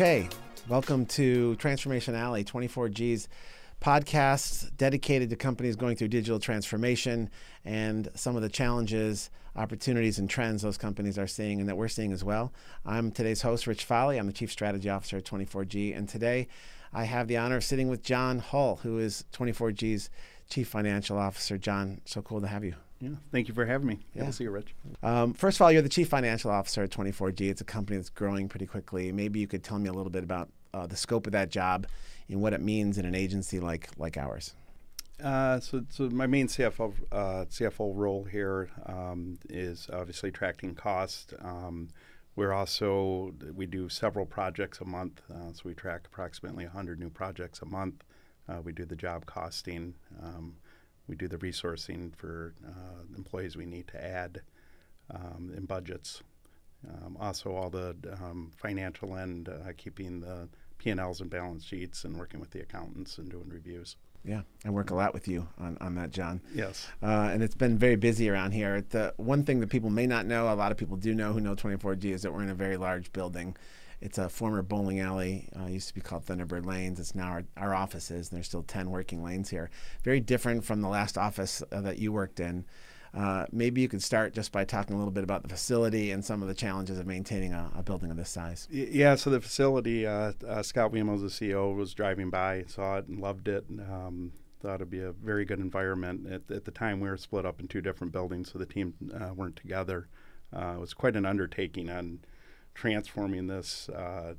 Okay, welcome to Transformation Alley, 24G's podcast dedicated to companies going through digital transformation and some of the challenges, opportunities, and trends those companies are seeing and that we're seeing as well. I'm today's host, Rich Foley. I'm the Chief Strategy Officer at 24G, and today I have the honor of sitting with John Hull, who is 24G's Chief Financial Officer. John, so cool to have you. Yeah, thank you for having me. Yeah. Good to see you, Rich. Um, first of all, you're the chief financial officer at 24G. It's a company that's growing pretty quickly. Maybe you could tell me a little bit about uh, the scope of that job and what it means in an agency like like ours. Uh, so, so my main CFO uh, CFO role here um, is obviously tracking cost. Um, we're also we do several projects a month, uh, so we track approximately 100 new projects a month. Uh, we do the job costing. Um, we do the resourcing for uh, employees we need to add um, in budgets. Um, also, all the um, financial end, uh, keeping the P&Ls and balance sheets and working with the accountants and doing reviews. Yeah, I work a lot with you on, on that, John. Yes. Uh, and it's been very busy around here. The one thing that people may not know, a lot of people do know who know 24G, is that we're in a very large building. It's a former bowling alley. Uh, used to be called Thunderbird Lanes. It's now our, our offices, and there's still 10 working lanes here. Very different from the last office uh, that you worked in. Uh, maybe you could start just by talking a little bit about the facility and some of the challenges of maintaining a, a building of this size. Yeah, so the facility, uh, uh, Scott Wemos, the CEO, was driving by, saw it, and loved it. And, um, thought it'd be a very good environment. At, at the time, we were split up in two different buildings, so the team uh, weren't together. Uh, it was quite an undertaking on transforming this uh,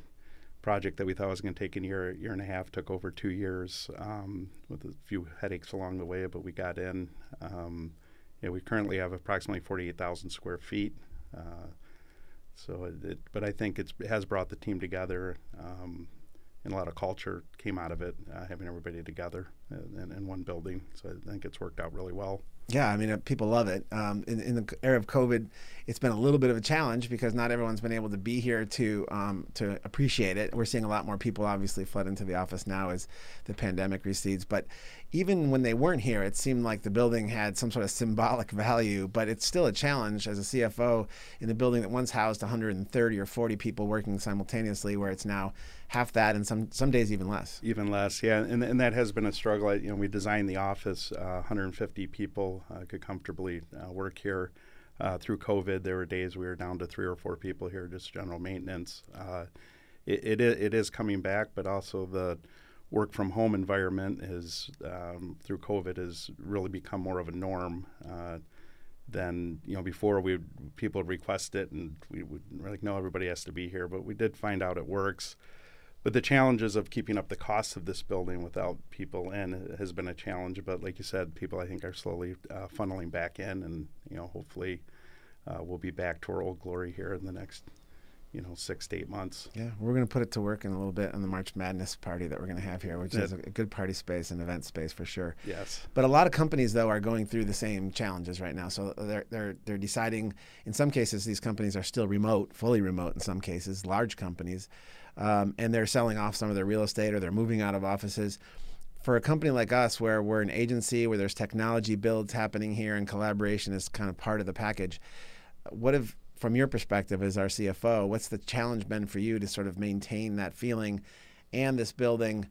project that we thought was going to take a year, year and a half. Took over two years um, with a few headaches along the way, but we got in. Um, yeah, we currently have approximately 48,000 square feet. Uh, so, it, it, but I think it has brought the team together, um, and a lot of culture came out of it, uh, having everybody together in, in one building. So I think it's worked out really well. Yeah, I mean, uh, people love it. Um, in, in the era of COVID, it's been a little bit of a challenge because not everyone's been able to be here to um, to appreciate it. We're seeing a lot more people obviously flood into the office now as the pandemic recedes. But even when they weren't here, it seemed like the building had some sort of symbolic value. But it's still a challenge as a CFO in the building that once housed 130 or 40 people working simultaneously, where it's now half that and some some days even less. Even less, yeah, and, and that has been a struggle. You know, we designed the office, uh, 150 people uh, could comfortably uh, work here. Uh, through COVID, there were days we were down to three or four people here, just general maintenance. It, it, it is coming back, but also the work from home environment is um, through COVID has really become more of a norm uh, than you know before. We people request it, and we would like no, everybody has to be here. But we did find out it works. But the challenges of keeping up the costs of this building without people in has been a challenge. But like you said, people I think are slowly uh, funneling back in, and you know hopefully uh, we'll be back to our old glory here in the next you know six to eight months. Yeah, we're going to put it to work in a little bit on the March Madness party that we're going to have here, which is a, a good party space and event space for sure. Yes. But a lot of companies though are going through the same challenges right now. So they're they're they're deciding. In some cases, these companies are still remote, fully remote. In some cases, large companies, um, and they're selling off some of their real estate or they're moving out of offices. For a company like us, where we're an agency, where there's technology builds happening here and collaboration is kind of part of the package, what have from your perspective as our CFO, what's the challenge been for you to sort of maintain that feeling and this building?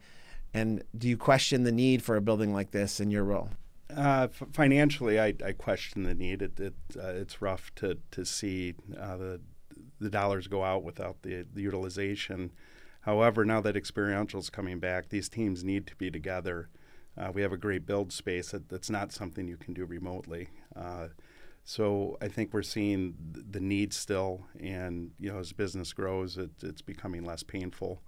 And do you question the need for a building like this in your role? Uh, f- financially, I, I question the need. It, it uh, it's rough to to see uh, the the dollars go out without the, the utilization. However, now that experiential is coming back, these teams need to be together. Uh, we have a great build space that, that's not something you can do remotely. Uh, so I think we're seeing th- the need still, and you know, as business grows, it, it's becoming less painful.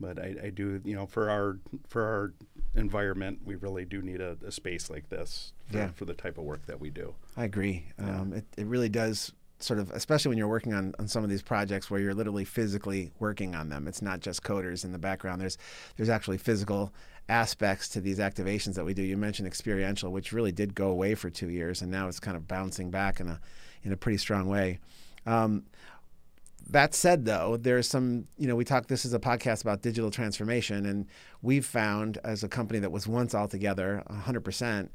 But I, I do, you know, for our for our environment, we really do need a, a space like this for, Yeah. for the type of work that we do. I agree. Yeah. Um, it, it really does sort of, especially when you're working on, on some of these projects where you're literally physically working on them. It's not just coders in the background. There's there's actually physical aspects to these activations that we do. You mentioned experiential, which really did go away for two years, and now it's kind of bouncing back in a in a pretty strong way. Um, that said, though, there's some, you know, we talk, this is a podcast about digital transformation, and we've found as a company that was once all together 100%,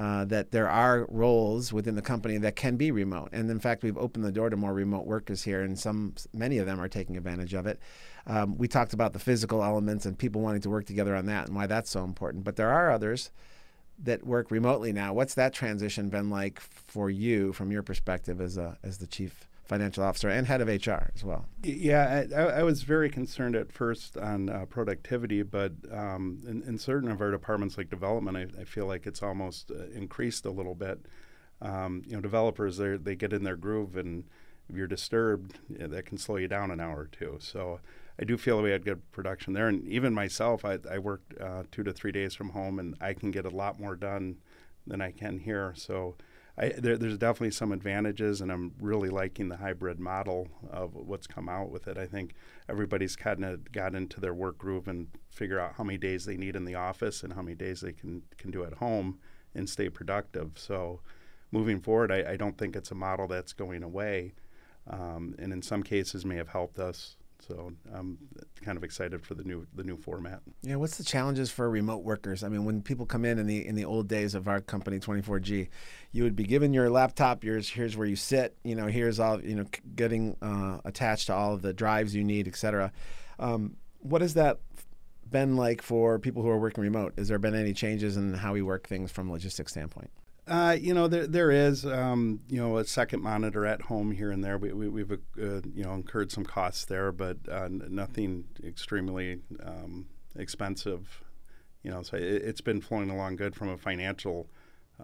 uh, that there are roles within the company that can be remote. And in fact, we've opened the door to more remote workers here, and some, many of them are taking advantage of it. Um, we talked about the physical elements and people wanting to work together on that and why that's so important. But there are others that work remotely now. What's that transition been like for you, from your perspective as a as the chief financial officer and head of HR as well? Yeah, I, I was very concerned at first on uh, productivity, but um, in, in, certain of our departments, like development, I, I feel like it's almost uh, increased a little bit. Um, you know, developers they get in their groove, and if you're disturbed, yeah, that can slow you down an hour or two. So I do feel that we had good production there, and even myself, I, I uh, two to three days from home, and I can get a lot more done than I can here. So I, there, there's definitely some advantages, and I'm really liking the hybrid model of what's come out with it. I think everybody's kind of got into their work groove and figure out how many days they need in the office and how many days they can can do at home and stay productive. So moving forward, I, I don't think it's a model that's going away, um, and in some cases may have helped us so I'm kind of excited for the new the new format. Yeah, what's the challenges for remote workers? I mean, when people come in in the in the old days of our company 24G, you would be given your laptop. Here's here's where you sit. You know, here's all you know, getting uh, attached to all of the drives you need, etc. Um, what has that been like for people who are working remote? Has there been any changes in how we work things from a logistics standpoint? Uh, you know, there there is um, you know a second monitor at home here and there. We, we have uh, you know incurred some costs there, but uh, nothing extremely um, expensive. You know, so it, has been flowing along good from a financial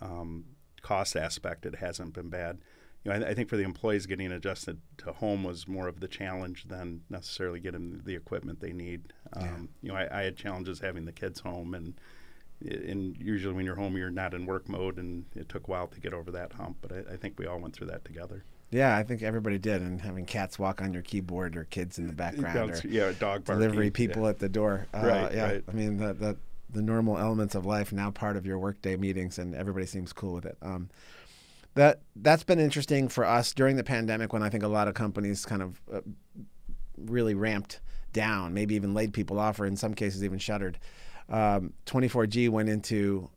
um, cost aspect. It hasn't been bad. You know, I, I, think for the employees getting adjusted to home was more of the challenge than necessarily getting the equipment they need. Yeah. Um, you know, I, I had challenges having the kids home and and usually when you're home, you're not in work mode, and it took a while to get over that hump. But I, I, think we all went through that together. Yeah, I think everybody did, and having cats walk on your keyboard or kids in the background, or yeah, dog barking, delivery people yeah. at the door. Uh, right, yeah. Right. I mean the, the the normal elements of life now part of your workday meetings, and everybody seems cool with it. Um, that that's been interesting for us during the pandemic when I think a lot of companies kind of uh, really ramped down, maybe even laid people off, or in some cases even shuttered um, 24G went into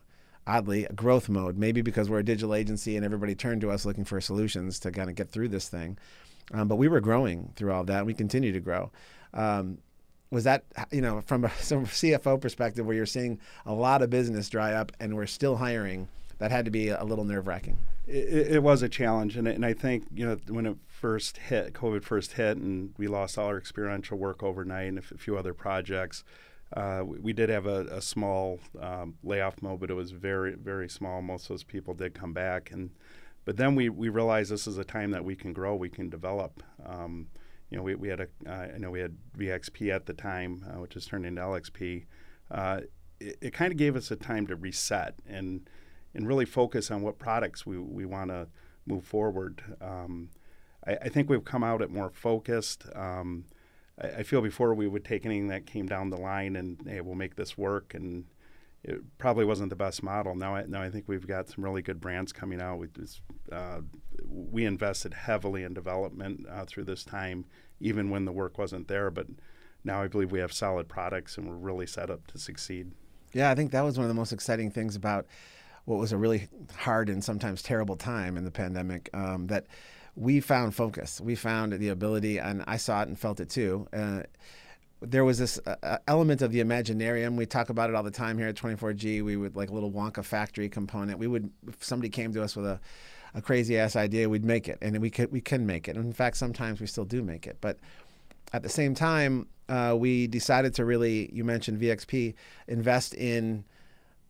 oddly a growth mode. Maybe because we're a digital agency and everybody turned to us looking for solutions to kind of get through this thing. Um, but we were growing through all that, and we continue to grow. Um, was that you know from a, CFO perspective, where you're seeing a lot of business dry up and we're still hiring? That had to be a little nerve wracking. It, it, was a challenge, and, and I think you know when it first hit, COVID first hit, and we lost all our experiential work overnight and a few other projects. Uh, we, we, did have a, a small um, layoff mode, but it was very, very small. Most of those people did come back, and but then we, we realized this is a time that we can grow, we can develop. Um, you know, we, we had a uh, I know we had VXP at the time, uh, which has turned into LXP. Uh, it, it kind of gave us a time to reset and and really focus on what products we, we want to move forward. Um, I, I, think we've come out at more focused. Um, I, I, feel before we would take anything that came down the line and hey, we'll make this work, and it probably wasn't the best model. Now, I, now I think we've got some really good brands coming out. We, uh, we invested heavily in development uh, through this time, even when the work wasn't there. But now I believe we have solid products, and we're really set up to succeed. Yeah, I think that was one of the most exciting things about what was a really hard and sometimes terrible time in the pandemic. Um, that we found focus. We found the ability, and I saw it and felt it too. Uh, there was this uh, uh element of the imaginarium. We talk about it all the time here at 24G. We would like a little Wonka factory component. We would, if somebody came to us with a, a crazy ass idea, we'd make it, and we could we can make it. And in fact, sometimes we still do make it. But at the same time, uh, we decided to really, you mentioned VXP, invest in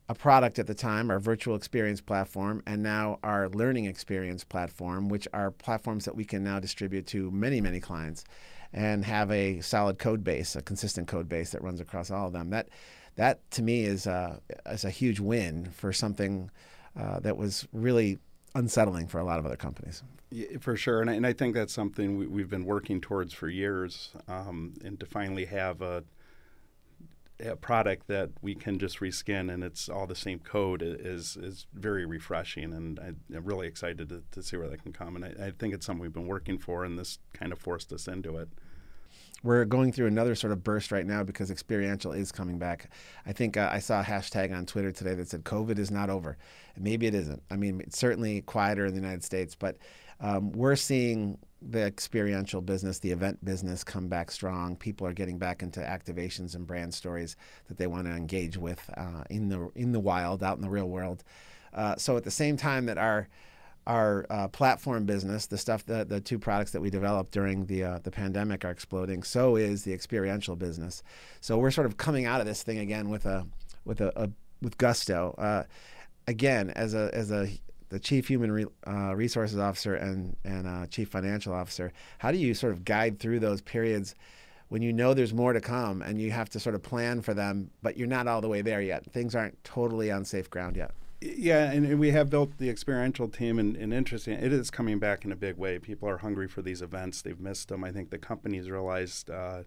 a product at the time, our virtual experience platform, and now our learning experience platform, which are platforms that we can now distribute to many, many clients and have a solid code base, a consistent code base that runs across all of them. That, that to me is a, is a huge win for something uh, that was really unsettling for a lot of other companies. Yeah, for sure, and I, and I think that's something we, have been working towards for years, um, and to finally have a a product that we can just reskin and it's all the same code is is very refreshing and I, am really excited to, to, see where that can come and I, I, think it's something we've been working for and this kind of forced us into it. we're going through another sort of burst right now because experiential is coming back. I think uh, I saw a hashtag on Twitter today that said COVID is not over. Maybe it isn't. I mean, it's certainly quieter in the United States, but um, we're seeing the experiential business, the event business come back strong. People are getting back into activations and brand stories that they want to engage with uh, in the in the wild, out in the real world. Uh, so at the same time that our our uh, platform business, the stuff that the two products that we developed during the uh, the pandemic are exploding. So is the experiential business. So we're sort of coming out of this thing again with a with a, a with gusto. Uh, again, as a as a the chief human re, uh, resources officer and and uh, chief financial officer, how do you sort of guide through those periods? When you know there's more to come and you have to sort of plan for them, but you're not all the way there yet. Things aren't totally on safe ground yet. Yeah, and, we have built the experiential team, and, and, interesting, it is coming back in a big way. People are hungry for these events; they've missed them. I think the companies realized uh,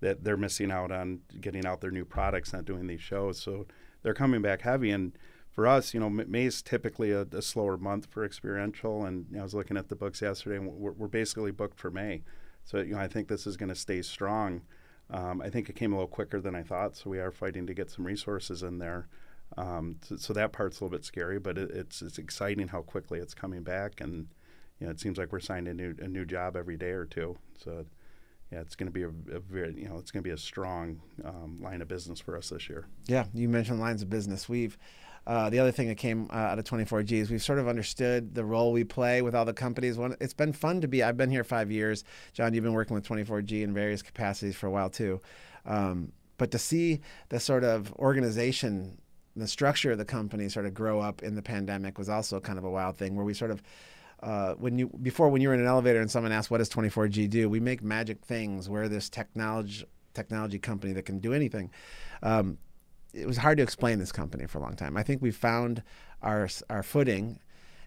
that they're missing out on getting out their new products, not doing these shows. So they're coming back heavy. And for us, you know, May is typically a, a slower month for experiential. And I was looking at the books yesterday, and we're, we're basically booked for May. So you know, I think this is going to stay strong. Um, I think it came a little quicker than I thought, so we are fighting to get some resources in there. Um, so, so, that part's a little bit scary, but it, it's it's exciting how quickly it's coming back, and you know it seems like we're signing a new a new job every day or two. So yeah, it's going to be a, a, very you know it's going to be a strong um, line of business for us this year. Yeah, you mentioned lines of business. We've uh, the other thing that came uh, out of 24G is we've sort of understood the role we play with all the companies. One, it's been fun to be. I've been here five years. John, you've been working with 24G in various capacities for a while too. Um, but to see the sort of organization the structure of the company sort of grow up in the pandemic was also kind of a wild thing where we sort of uh, when you before when you were in an elevator and someone asked what does 24G do, we make magic things. We're this technology technology company that can do anything. Um, it was hard to explain this company for a long time. I think we found our our footing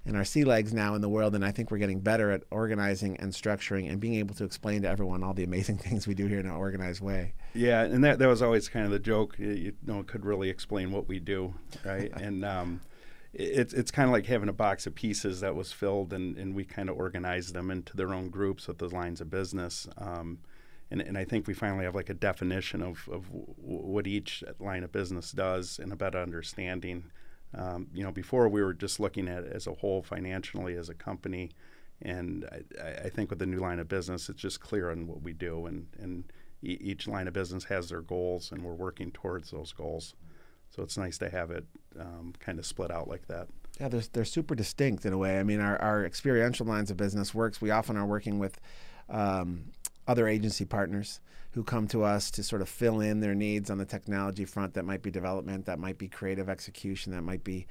and our sea legs now in the world. And I think we're getting better at organizing and structuring and being able to explain to everyone all the amazing things we do here in an organized way. Yeah, and that that was always kind of the joke. You, you know, could really explain what we do, right? and um, it's it's kind of like having a box of pieces that was filled, and, and we kind of organized them into their own groups with those lines of business. Um, and, and I think we finally have like a definition of, of what each line of business does and a better understanding um, you know, before we were just looking at it as a whole financially as a company, and I, I think with the new line of business, it's just clear on what we do, and and e- each line of business has their goals, and we're working towards those goals. So it's nice to have it um, kind of split out like that. Yeah, they're, they're super distinct in a way. I mean, our, our experiential lines of business works. We often are working with um, other agency partners who come to us to sort of fill in their needs on the technology front. That might be development, that might be creative execution, that might be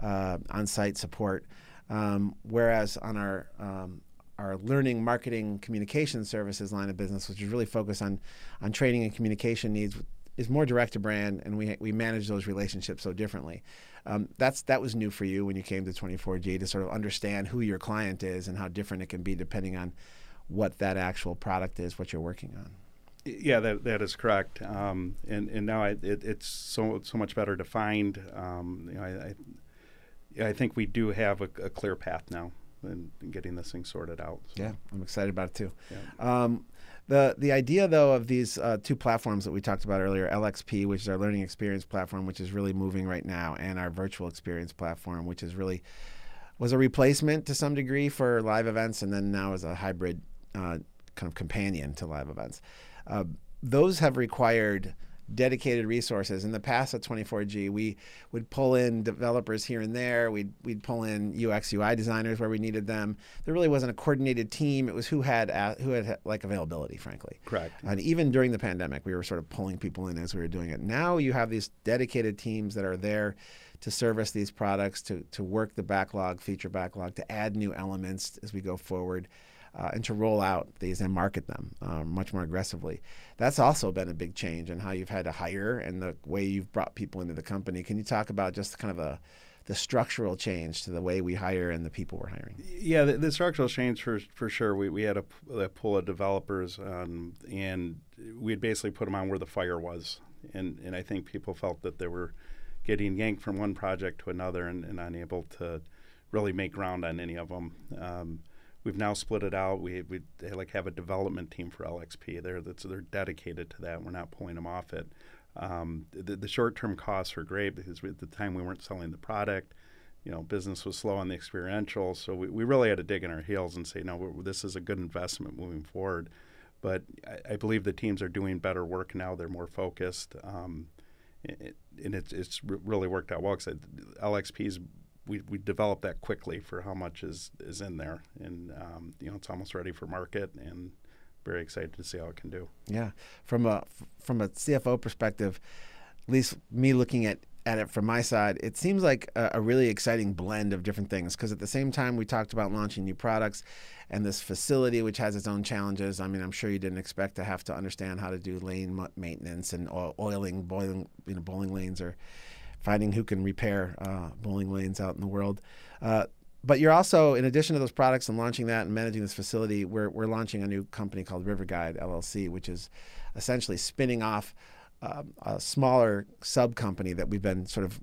uh, on-site support. Um, whereas on our um, our learning, marketing, communication services line of business, which is really focused on on training and communication needs, is more direct to brand, and we we manage those relationships so differently. Um, that's that was new for you when you came to 24G to sort of understand who your client is and how different it can be depending on what that actual product is, what you're working on. Yeah, that that is correct. Um, and and now I, it, it's so so much better defined. Um, you know, I, I, I think we do have a, a clear path now in, in, getting this thing sorted out. So. Yeah, I'm excited about it too. Yeah. Um, the the idea though of these uh, two platforms that we talked about earlier, LXP, which is our learning experience platform, which is really moving right now, and our virtual experience platform, which is really was a replacement to some degree for live events, and then now is a hybrid uh, kind of companion to live events. Uh, those have required dedicated resources. In the past at 24G, we would pull in developers here and there. We'd, we'd pull in UX UI designers where we needed them. There really wasn't a coordinated team. It was who had who had like availability, frankly. Correct. And even during the pandemic, we were sort of pulling people in as we were doing it. Now you have these dedicated teams that are there to service these products, to to work the backlog, feature backlog, to add new elements as we go forward uh, and to roll out these and market them uh, much more aggressively. That's also been a big change in how you've had to hire and the way you've brought people into the company. Can you talk about just kind of a the structural change to the way we hire and the people we're hiring? Yeah, the, the structural change for for sure. We, we had a, a pool of developers, um, and we had basically put them on where the fire was, and and I think people felt that they were getting yanked from one project to another and, and unable to really make ground on any of them. Um, we've now split it out. We, we like have a development team for LXP. They're that's they're dedicated to that. We're not pulling them off it. Um, the, the short term costs are great because we, at the time we weren't selling the product. You know, business was slow on the experiential, so we, we really had to dig in our heels and say, no, this is a good investment moving forward. But I, I, believe the teams are doing better work now. They're more focused, um, it, and it's it's really worked out well. Because LXP's we, we developed that quickly for how much is, is in there, and um, you know it's almost ready for market, and very excited to see how it can do. Yeah, from a from a CFO perspective, at least me looking at at it from my side, it seems like a, a really exciting blend of different things. Because at the same time, we talked about launching new products, and this facility, which has its own challenges. I mean, I'm sure you didn't expect to have to understand how to do lane maintenance and oiling, boiling, you know, bowling lanes or finding who can repair uh, bowling lanes out in the world. Uh, but you're also, in addition to those products and launching that and managing this facility, we're, we're launching a new company called River Guide LLC, which is essentially spinning off uh, a smaller sub company that we've been sort of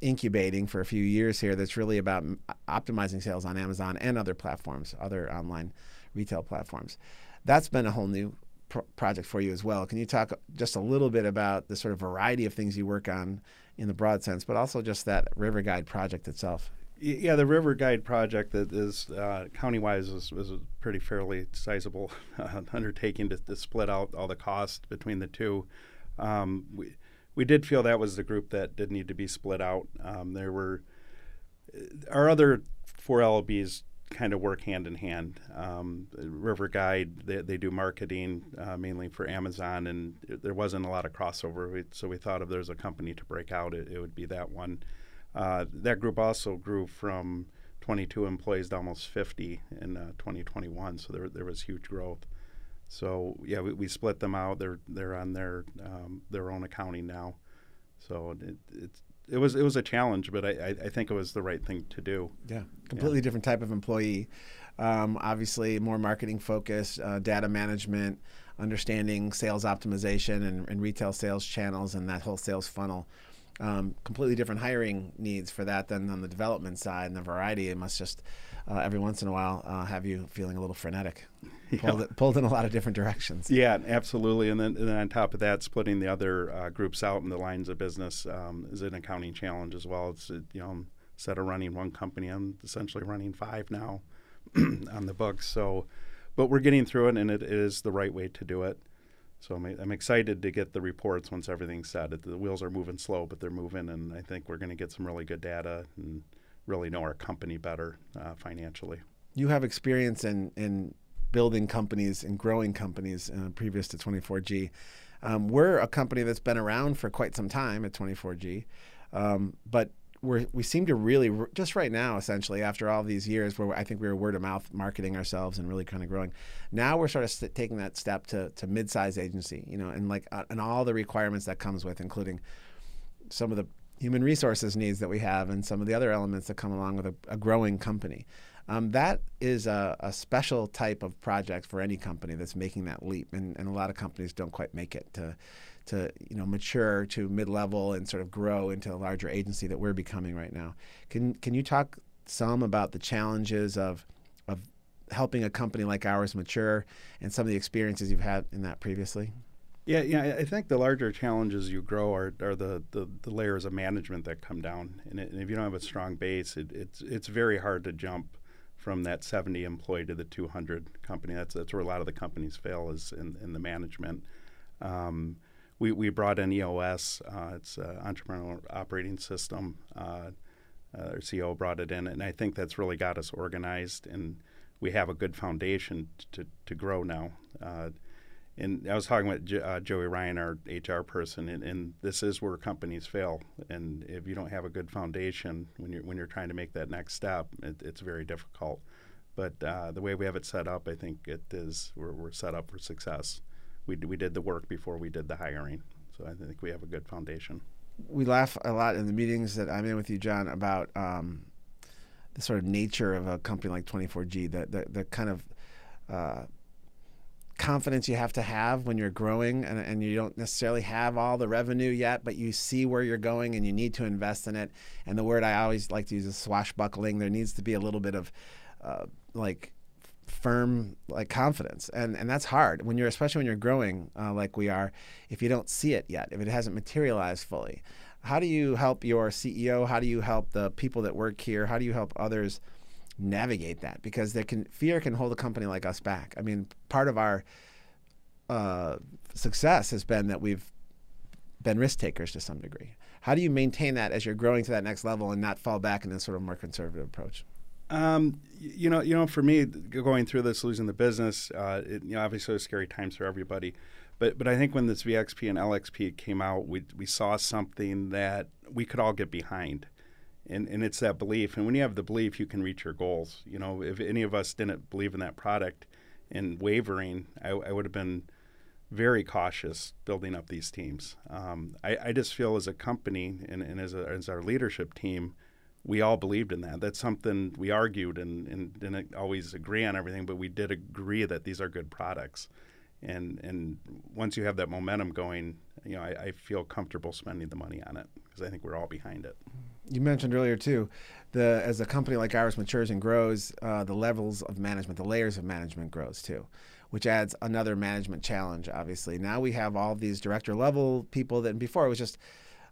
incubating for a few years here that's really about optimizing sales on Amazon and other platforms, other online retail platforms. That's been a whole new project for you as well. Can you talk just a little bit about the sort of variety of things you work on in the broad sense, but also just that River Guide project itself. Yeah, the River Guide project that is uh, county-wise was, was a pretty fairly sizable undertaking to, to, split out all the costs between the two. Um, we we did feel that was the group that did need to be split out. Um, there were uh, our other four LOBs kind of work hand in hand. Um, River Guide, they, they do marketing uh, mainly for Amazon, and there wasn't a lot of crossover. We, so we thought if there's a company to break out, it, it would be that one. Uh, that group also grew from 22 employees to almost 50 in uh, 2021. So there, there was huge growth. So yeah, we, we split them out. They're they're on their um, their own accounting now. So it, it's it was it was a challenge, but I, I think it was the right thing to do. Yeah, completely yeah. different type of employee. Um, obviously, more marketing focused, uh, data management, understanding sales optimization and, and, retail sales channels, and that whole sales funnel. Um, completely different hiring needs for that than on the development side, and the variety. It must just uh, every once in a while uh, have you feeling a little frenetic, pulled, yeah. pulled, in a lot of different directions. Yeah, absolutely. And then, and then on top of that, splitting the other uh, groups out in the lines of business um, is an accounting challenge as well. It's you know instead of running one company, I'm essentially running five now on the books. So, but we're getting through it, and it is the right way to do it. So I'm, I'm excited to get the reports once everything's set. The wheels are moving slow, but they're moving, and I think we're going to get some really good data and really know our company better uh, financially. You have experience in, in building companies and growing companies uh, previous to 24G. Um, we're a company that's been around for quite some time at 24G, um, but we we seem to really just right now, essentially, after all these years, where I think we were word of mouth marketing ourselves and really kind of growing. Now we're sort of st- taking that step to to mid-size agency, you know, and like uh, and all the requirements that comes with, including some of the human resources needs that we have and some of the other elements that come along with a, a growing company. Um, that is a, a, special type of project for any company that's making that leap, and, and a lot of companies don't quite make it to to you know mature to mid level and sort of grow into a larger agency that we're becoming right now. Can can you talk some about the challenges of of helping a company like ours mature and some of the experiences you've had in that previously? Yeah, yeah. I think the larger challenges you grow are, are the, the, the layers of management that come down, and, it, and, if you don't have a strong base, it, it's it's very hard to jump from that 70 employee to the 200 company. That's that's where a lot of the companies fail is in, in the management. Um, we, we brought in EOS, uh, it's an entrepreneurial operating system. Uh, our CEO brought it in, and I think that's really got us organized, and we have a good foundation to, to grow now. And I was talking with uh, Joey Ryan, our HR person, and, and, this is where companies fail. And if you don't have a good foundation when you're when you're trying to make that next step, it, it's very difficult. But uh, the way we have it set up, I think it is we're, we're set up for success. We we did the work before we did the hiring, so I think we have a good foundation. We laugh a lot in the meetings that I'm in with you, John, about um, the sort of nature of a company like 24G, the the, the kind of uh, confidence you have to have when you're growing and, and you don't necessarily have all the revenue yet, but you see where you're going and you need to invest in it. And the word I always like to use is swashbuckling. There needs to be a little bit of uh, like firm like confidence and and that's hard when you're especially when you're growing uh, like we are if you don't see it yet if it hasn't materialized fully how do you help your ceo how do you help the people that work here how do you help others navigate that because there can fear can hold a company like us back. I mean part of our uh, success has been that we've been risk takers to some degree. How do you maintain that as you're growing to that next level and not fall back in this sort of more conservative approach? Um, you know, you know, for me, going through this, losing the business, uh, it, you know, obviously, scary times for everybody. But but I think when this VXP and LXP came out, we we saw something that we could all get behind, and and it's that belief. And when you have the belief, you can reach your goals. You know, if any of us didn't believe in that product and wavering, I, I would have been very cautious building up these teams. Um, I, I, just feel as a company and, and as, a, as our leadership team we all believed in that. That's something we argued and, and didn't always agree on everything, but we did agree that these are good products. And and once you have that momentum going, you know, I, I feel comfortable spending the money on it because I think we're all behind it. You mentioned earlier too, the as a company like ours matures and grows, uh, the levels of management, the layers of management grows too, which adds another management challenge. Obviously, now we have all these director level people that before it was just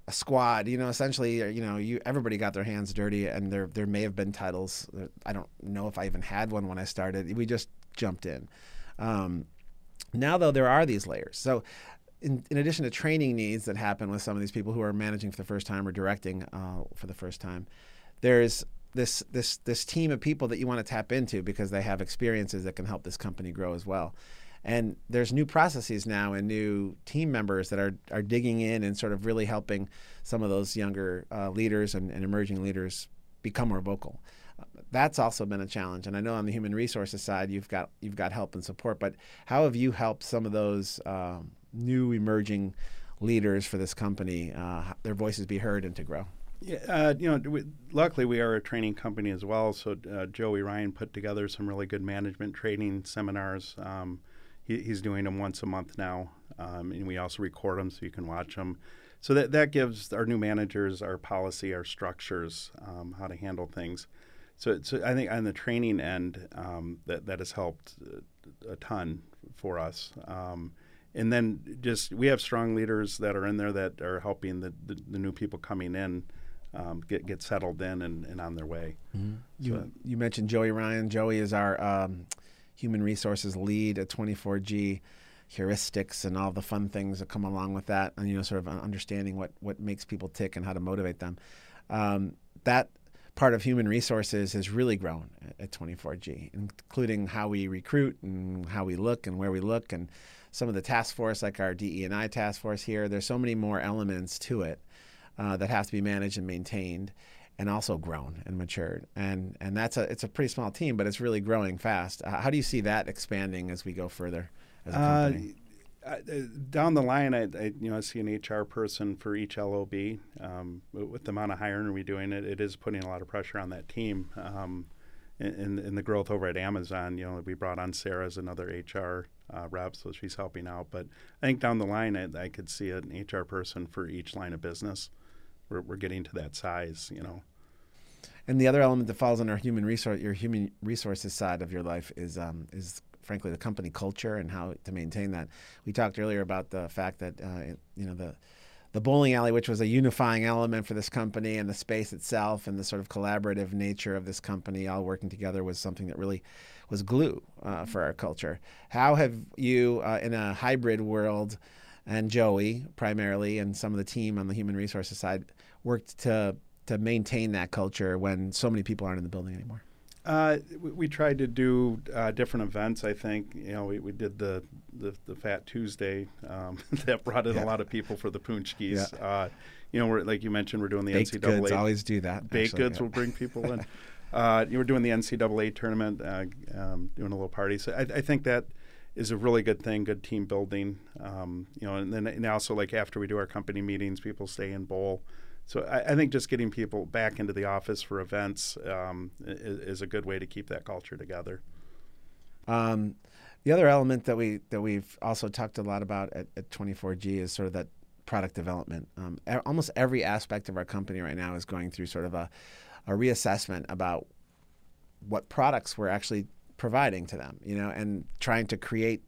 a squad. You know, essentially, uh, you know, you everybody got their hands dirty, and there there may have been titles. I don't know if I even had one when I started. We just jumped in. Um, now, though, there are these layers. So, in, in, addition to training needs that happen with some of these people who are managing for the first time or directing uh, for the first time, there's this this this team of people that you want to tap into because they have experiences that can help this company grow as well. And there's new processes now and new team members that are, are digging in and sort of really helping some of those younger uh, leaders and, and, emerging leaders become more vocal. That's also been a challenge. And I know on the human resources side, you've got you've got help and support. But how have you helped some of those um, new emerging leaders for this company, uh, their voices be heard and to grow? Yeah, uh, you know, we, luckily we are a training company as well. So uh, Joey Ryan put together some really good management training seminars. Um, he, he's doing them once a month now, um, and we also record them so you can watch them. So that that gives our new managers our policy, our structures, um, how to handle things. So, so I think on the training end, um, that that has helped a ton for us. Um, and then just we have strong leaders that are in there that are helping the, the, the new people coming in um, get get settled in and, and on their way. Mm-hmm. You, so, you mentioned Joey Ryan. Joey is our um, human resources lead at 24G heuristics and all the fun things that come along with that and you know sort of understanding what what makes people tick and how to motivate them um, that part of human resources has really grown at 24g including how we recruit and how we look and where we look and some of the task force like our DE&I task force here there's so many more elements to it uh, that have to be managed and maintained and also grown and matured. And and that's a it's a pretty small team, but it's really growing fast. How do you see that expanding as we go further as a uh, company? Uh, down the line, I, I, you know I see an HR person for each LOB. Um, with the amount of hiring we're doing, it, it is putting a lot of pressure on that team. Um, in, in the growth over at Amazon, you know, we brought on Sarah as another HR uh, rep, so she's helping out. But I think down the line, I, I could see an HR person for each line of business. We're, we're getting to that size, you know. And the other element that falls under human resource, your human resources side of your life is um, is frankly the company culture and how to maintain that. We talked earlier about the fact that uh, you know the the bowling alley, which was a unifying element for this company, and the space itself, and the sort of collaborative nature of this company, all working together, was something that really was glue uh, for our culture. How have you, uh, in a hybrid world, and Joey primarily, and some of the team on the human resources side, worked to to maintain that culture when so many people aren't in the building anymore? Uh, we, we, tried to do uh, different events. I think you know we, we did the, the, the Fat Tuesday um, that brought in yeah. a lot of people for the Paczkis. Yeah. Uh, you know, we're, like you mentioned, we're doing the Baked NCAA. Goods always do that. Baked actually, goods yeah. will bring people in. Uh, you were doing the NCAA tournament, uh, um, doing a little party. So I, I, think that is a really good thing, good team building. Um, you know, and then and also like after we do our company meetings, people stay in bowl. So I, I, think just getting people back into the office for events um, is, is, a good way to keep that culture together. Um, the other element that we that we've also talked a lot about at, at 24G is sort of that product development. Um, almost every aspect of our company right now is going through sort of a, a reassessment about what products we're actually providing to them, you know, and trying to create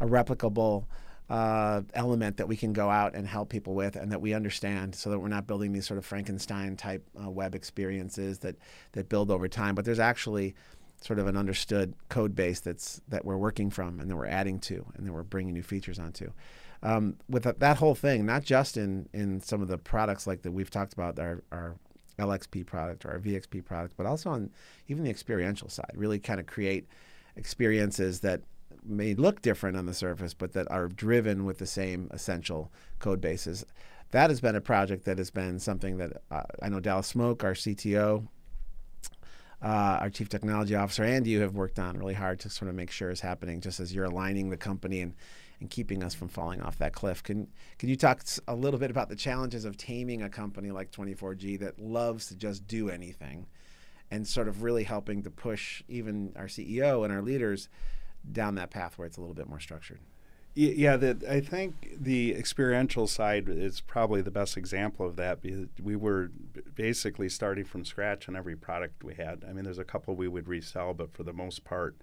a replicable uh, element that we can go out and help people with and that we understand so that we're not building these sort of Frankenstein type uh, web experiences that, that build over time. But there's actually sort of an understood code base that's that we're working from and that we're adding to and that we're bringing new features onto. Um, with that, that, whole thing, not just in, in some of the products like that we've talked about, our, our LXP product or our VXP product, but also on even the experiential side, really kind of create experiences that may look different on the surface, but that are driven with the same essential code bases. That has been a project that has been something that uh, I know Dallas Smoke, our CTO, uh, our chief technology officer, and you have worked on really hard to sort of make sure is happening, just as you're aligning the company and and keeping us from falling off that cliff. Can can you talk a little bit about the challenges of taming a company like 24G that loves to just do anything, and sort of really helping to push even our CEO and our leaders down that path where it's a little bit more structured? Yeah, I think the experiential side is probably the best example of that because we were basically starting from scratch on every product we had. I mean, there's a couple we would resell, but for the most part,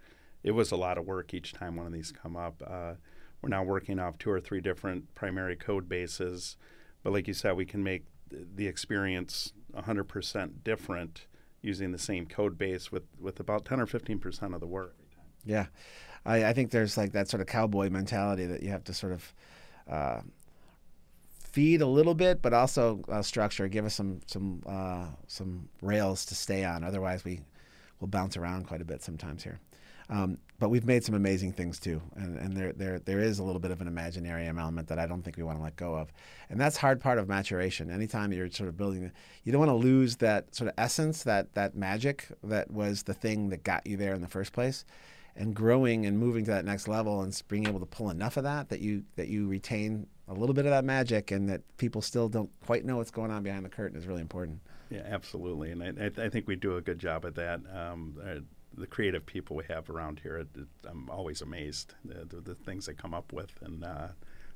it was a lot of work each time one of these come up. Uh, we're now working off two or three different primary code bases, but like you said, we can make the experience 100% different using the same code base with, with about 10 or 15% of the work. Yeah. I, I think there's like that sort of cowboy mentality that you have to sort of uh, feed a little bit, but also uh, structure. Give us some some uh, some rails to stay on. Otherwise, we will bounce around quite a bit sometimes here. Um, but we've made some amazing things too, and, and there, there there is a little bit of an imaginary element that I don't think we want to let go of, and that's hard part of maturation. Anytime you're sort of building, you don't want to lose that sort of essence, that that magic that was the thing that got you there in the first place and growing and moving to that next level and being able to pull enough of that that you that you retain a little bit of that magic and that people still don't quite know what's going on behind the curtain is really important. Yeah, absolutely, and I, I think we do a good job at that. Um, uh, the creative people we have around here, it, it, I'm always amazed the, the, the, things they come up with, and uh,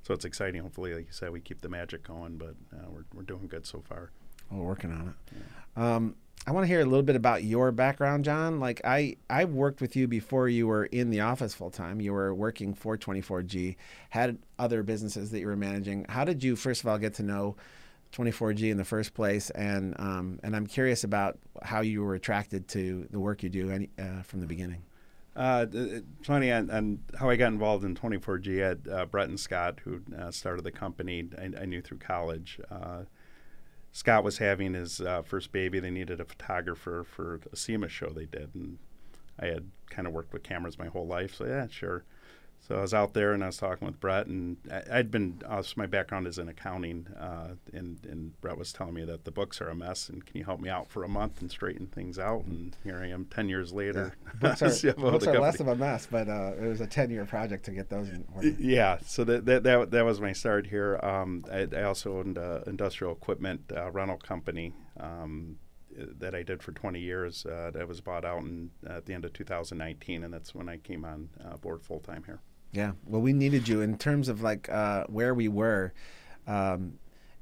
so it's exciting. Hopefully, like you said, we keep the magic going, but uh, we're we're doing good so far. We're working on it. Yeah. Um, I want to hear a little bit about your background, John. Like I, I worked with you before you were in the office full time. You were working for 24G, had other businesses that you were managing. How did you, first of all, get to know 24G in the first place? And um, and I'm curious about how you were attracted to the work you do any, uh, from the beginning. Uh, funny on, on, how I got involved in 24G. I had uh, Brett and Scott, who uh, started the company, I, I, knew through college. Scott was having his uh, first baby. They needed a photographer for a SEMA show they did, and I had kind of worked with cameras my whole life. So yeah, sure. So I was out there and I was talking with Brett, and I, had been, also my background is in accounting, uh, and, and Brett was telling me that the books are a mess, and can you help me out for a month and straighten things out? And here I am 10 years later. Yeah. Books are, books are less of a mess, but uh, it was a 10 year project to get those in order. Yeah, so that, that, that, that was my start here. Um, I, I, also owned an industrial equipment uh, rental company. Um, that I did for 20 years. Uh, that was bought out in, uh, at the end of 2019, and that's when I came on uh, board full time here. Yeah, well, we needed you in terms of like uh, where we were. Um,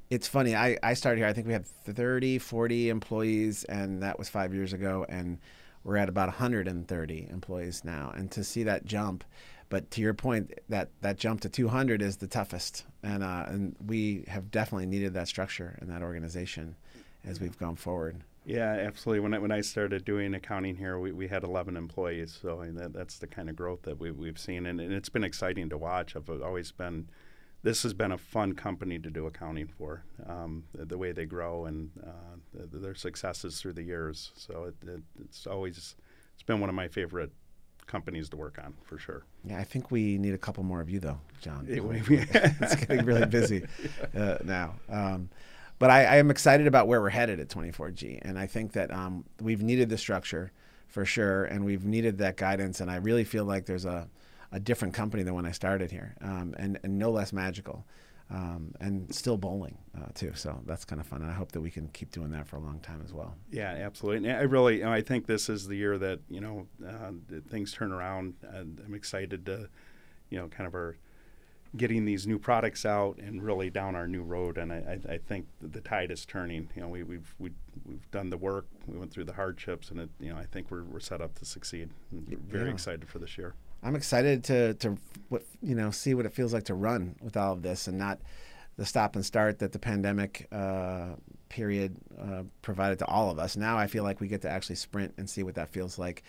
it's funny. I, I started here. I think we had 30, 40 employees, and that was five years ago. And we're at about 130 employees now. And to see that jump, but to your point, that that jump to 200 is the toughest, and uh, and we have definitely needed that structure and that organization as we've gone forward. Yeah, absolutely. When I, when I started doing accounting here, we, we had 11 employees. So that, that's the kind of growth that we, we've seen. And, and it's been exciting to watch. I've always been, this has been a fun company to do accounting for, um, the, the, way they grow and uh, the, their successes through the years. So it, it, it's always, it's been one of my favorite companies to work on for sure. Yeah, I think we need a couple more of you though, John. it's getting really busy uh, now. Um, but I, I, am excited about where we're headed at 24G, and I think that um, we've needed the structure for sure, and we've needed that guidance, and I really feel like there's a, a different company than when I started here, um, and, and no less magical, um, and still bowling uh, too. So that's kind of fun, and I hope that we can keep doing that for a long time as well. Yeah, absolutely. And I really, you know, I think this is the year that you know uh, things turn around, I'm excited to, you know, kind of our getting these new products out and really down our new road. And I, I, I think the tide is turning. You know, we, we've we, we've done the work. We went through the hardships, and it, you know, I think we're, we're set up to succeed. I'm very Yeah. excited for this year. I'm excited to to what you know see what it feels like to run with all of this and not the stop and start that the pandemic uh, period uh, provided to all of us. Now I feel like we get to actually sprint and see what that feels like.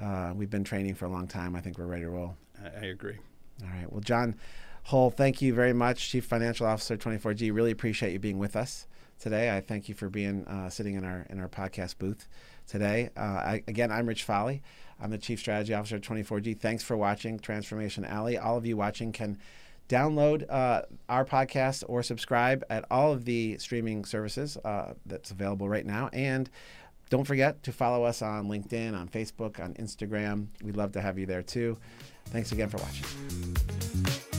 Uh, we've been training for a long time. I think we're ready to roll. I, I agree. All right. Well, John Hull, thank you very much, Chief Financial Officer, 24G. Really appreciate you being with us today. I thank you for being uh, sitting in our in our podcast booth today. Uh, I, again, I'm Rich Folly. I'm the Chief Strategy Officer at 24G. Thanks for watching Transformation Alley. All of you watching can download uh, our podcast or subscribe at all of the streaming services uh, that's available right now. And don't forget to follow us on LinkedIn, on Facebook, on Instagram. We'd love to have you there too. Thanks again for watching.